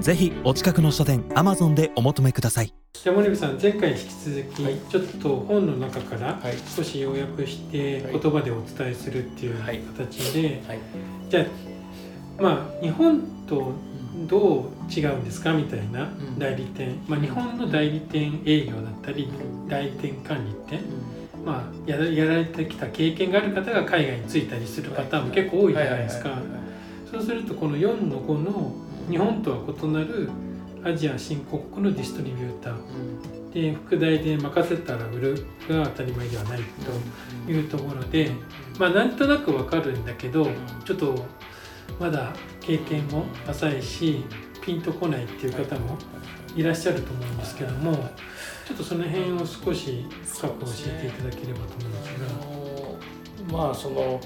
ぜひお近くの書店アマゾンでお求めください。じゃあ森部さん前回に引き続き、はい。ちょっと本の中からはい。少し要約してはい。言葉でお伝えするっていうはい。形で、はい。じゃあまあ日本とどう違うんですかみたいなん。代理店、まあ、日本の代理店営業だったり代理店管理って、まあ、やらやられてきた経験がある方が海外に着いたりするパターンも結構多いじゃないですか。はいはいはいそうするとこの4の5の日本とは異なるアジア新興国のディストリビューター。で副題で任せたら売るが当たり前ではないというところでまあなんとなくわかるんだけどちょっとまだ経験も浅いしピンとこないっていう方もいらっしゃると思うんですけどもちょっとその辺を少し深く教えていただければと思うんですあのまあその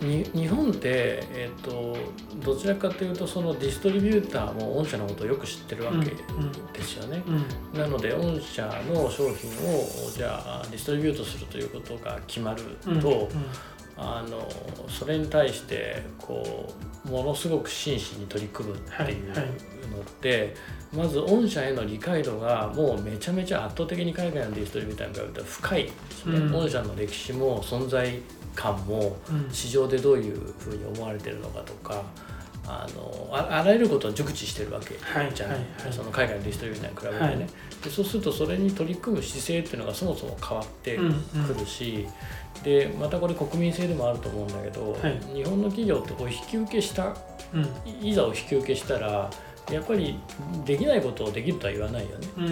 に日本って、えっとどちらかというとそのディストリビューターも御社のことをよく知ってるわけうんですよね。が。うんなので御社の商品をじゃあディストリビュートするということが決まるうんと、あのそれに対してこうものすごく真摯に取り組むっていうのはいはい。って、まず御社への理解度がもうめちゃめちゃ圧倒的に海外のディストリビューターに比べたら深い。うん。御社の歴史も存在感もうん。市場でどういうふうに思われてるのかとかあのああらゆることを熟知してるわけはいじゃない、その海外のディストリビューターに比べてね、はい。でそうするとそれに取り組む姿勢っていうのがそもそも変わってうんうん。くるし、でまたこれ国民性でもあると思うんだけど、はい。日本の企業ってこう引き受けしたうん。いいざを引き受けしたらやっぱりできないことをできるとは言わないよね、うん。う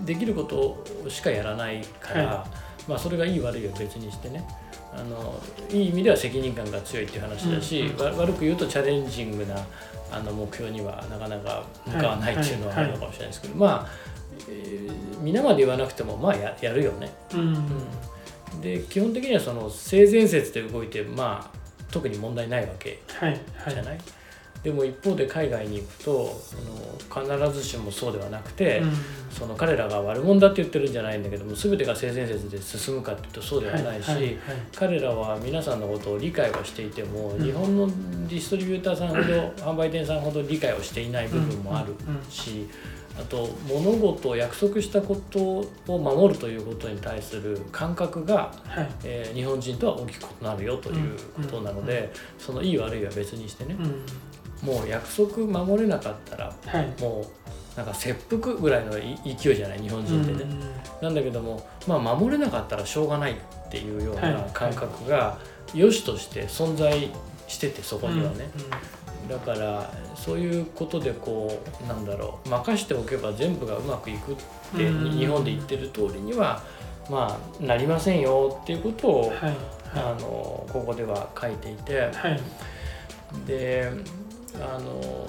ん、できることしかやらないから、はまあ、それがいい悪いは別にしてねあのいい意味では責任感が強いっていう話だし、うんわ悪く言うとチャレンジングなあの目標にはなかなか向かわないっていうのはあるのかもしれないですけど、まあ、えー皆まで言わなくてもまあややるよね。うん。うん、で基本的にはその性善説で動いてまあ特に問題ないわけはいはい。じゃない、でも一方で海外に行くとその必ずしもそうではなくて、うん。その彼らが悪者だって言ってるんじゃないんだけども全てが性善説で進むかっていうとそうではないし、はいはいはい彼らは皆さんのことを理解はしていても、うん。日本のディストリビューターさんほど販売店さんほど理解をしていない部分もあるうんうん。し、あと物事を約束したことを守るということに対する感覚が、はい。えー日本人とは大きく異なるよということなので、そのいい悪いは別にしてね、うんもう約束守れなかったらはい。もうなんか切腹ぐらいのい勢いじゃない？日本人ってね。なんだけども、まあ、守れなかったらしょうがないっていうようはない。感覚が良しとして存在しててそこにはね、だからそういうことでこうなんだろう。任しておけば全部がうまくいくってうん。日本で言ってる通りにはまあなりませんよっていうことを、はい。はい。あのここでは書いていて。はい。であの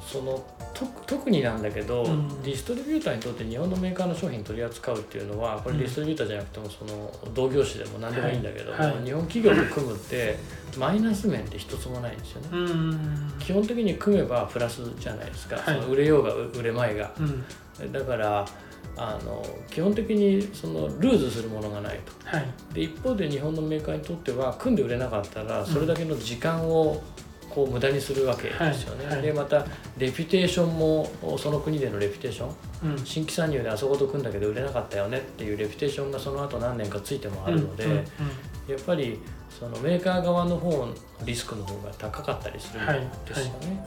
そのと特になんだけど、うん。ディストリビューターにとって日本のメーカーの商品取り扱うっていうのはこれうんディストリビューターじゃなくてもその同業種でも何でもいいんだけども、はい。はい日本企業と組むってマイナス面って一つもないんですよね。うん基本的に組めばプラスじゃないですか、はい。その売れようが売れまいが。うん。だからあの基本的にそのルーズするものがないと。はい。で一方で日本のメーカーにとっては組んで売れなかったらそれだけの時間をこう無駄にするわけですよね、はい。はいでまたレピュテーションもその国でのレピュテーション。うん。新規参入であそこと組んだけど売れなかったよねっていうレピュテーションがその後何年かついてもあるので、うんうんやっぱりそのメーカー側の方のリスクの方が高かったりするんですよね。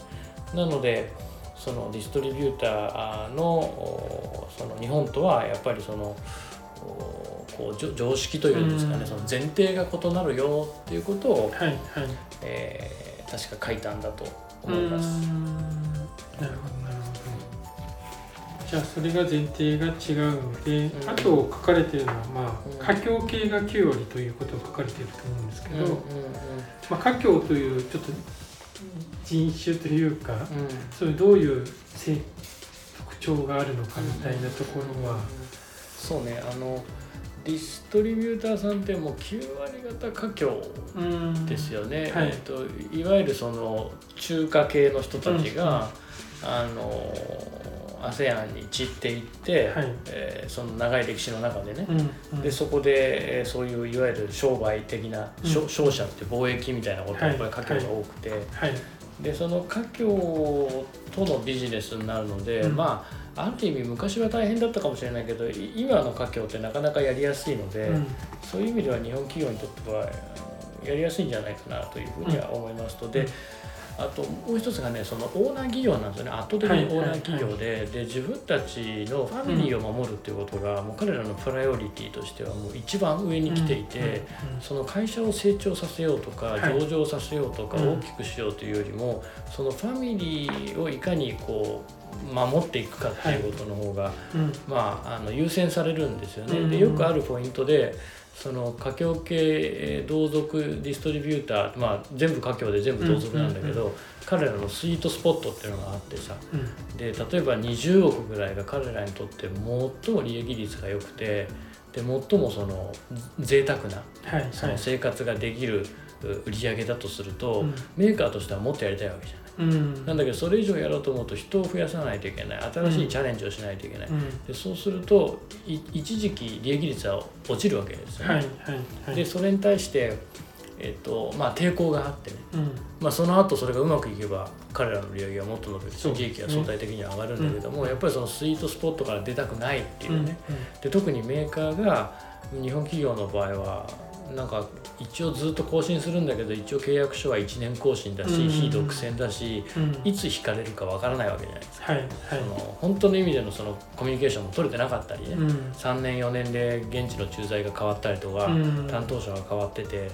なのでそのディストリビューターのおその日本とはやっぱりそのおこう常識というんですかね、うん。その前提が異なるよっていうことを、はいはい。えー確か書いたんだとう思います。なるほどなるほど。じゃあそれが前提が違うので、うん。あと書かれてるのはまうん。あ華僑系が9割ということが書かれていると思うんですけど、うんうんうん。まあ、華僑というちょっと人種というか、うん。そういうどういう性特徴徴があるのかみたいなところは、そうねあのディストリビューターさんってもう9割方華僑ですよね、はい、えっと、いわゆるその中華系の人たちが、うん、あの ASEAN に散っていって、はい、えー、その長い歴史の中でね、うんうん、でそこで、えー、そういういわゆる商売的な、うん、商社って貿易みたいなことがやっぱり華僑が多くて、はい。はい、でその華僑とのビジネスになるので、うん、まあある意味昔は大変だったかもしれないけど今の華僑ってなかなかやりやすいので、うん、そういう意味では日本企業にとってはやりやすいんじゃないかなというふうには思いますと、であともう一つがねそのオーナー企業なんですよね。圧倒的にオーナー企業でで自分たちのファミリーを守るっていうことが、うん、もう彼らのプライオリティとしてはもう一番上に来ていて、その会社を成長させようとか、はい、上場させようとか、大きくしようというよりもそのファミリーをいかにこう守っていくかっていうことの方が、はい、まあ、あの優先されるんですよね。でよくあるポイントでその華僑系同族ディストリビューター、まあ、全部華僑で全部同族なんだけど、彼らのスイートスポットっていうのがあってさ、うん、で例えば20億ぐらいが彼らにとって最も利益率が良くてで最もその贅沢な、その生活ができる売り上げだとすると、うん、メーカーとしてはもっとやりたいわけじゃない。うん、なんだけどそれ以上やろうと思うと人を増やさないといけない。新しいチャレンジをしないといけない、うん、でそうすると一時期利益率は落ちるわけですよね。はいはいはい、でそれに対してえっとまあ、抵抗があってね、うん、まあ、その後それがうまくいけば彼らの売り上げはもっと伸びるし利益は相対的には上がるんだけども、やっぱりそのスイートスポットから出たくないっていうね、で特にメーカーが日本企業の場合はなんか一応ずっと更新するんだけど一応契約書は1年更新だし、非独占だし、いつ引かれるかわからないわけじゃないですか、はいはい、その本当の意味でのそのコミュニケーションも取れてなかったりね、うん、3年4年で現地の駐在が変わったりとか、担当者が変わってて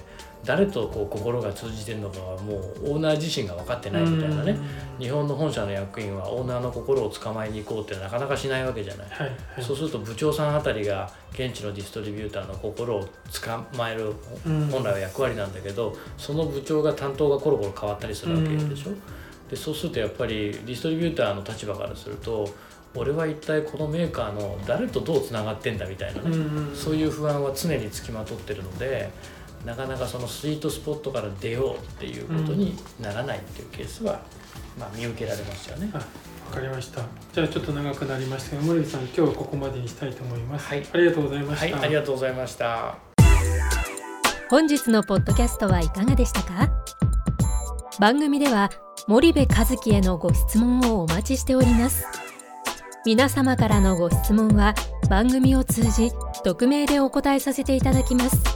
誰とこう心が通じてるのかはもうオーナー自身が分かってないみたいなね、日本の本社の役員はオーナーの心を捕まえに行こうってなかなかしないわけじゃない、はいはい、そうすると部長さんあたりが現地のディストリビューターの心を捕まえる本来は役割なんだけど、その部長が担当がコロコロ変わったりするわけでしょ、でそうするとやっぱりディストリビューターの立場からすると俺は一体このメーカーの誰とどうつながってんだみたいなね、そういう不安は常につきまとってるのでなかなかそのスイートスポットから出ようっていうことにならないっていうケースは、まあ、見受けられますよね。わかりました。じゃあちょっと長くなりましたが、森さん今日はここまでにしたいと思います。はい、ありがとうございました。はい、ありがとうございました。本日のポッドキャストはいかがでしたか？番組では森部和樹へのご質問をお待ちしております。皆様からのご質問は番組を通じ匿名でお答えさせていただきます。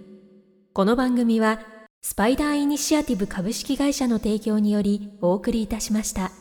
この番組はスパイダーイニシアティブ株式会社の提供によりお送りいたしました。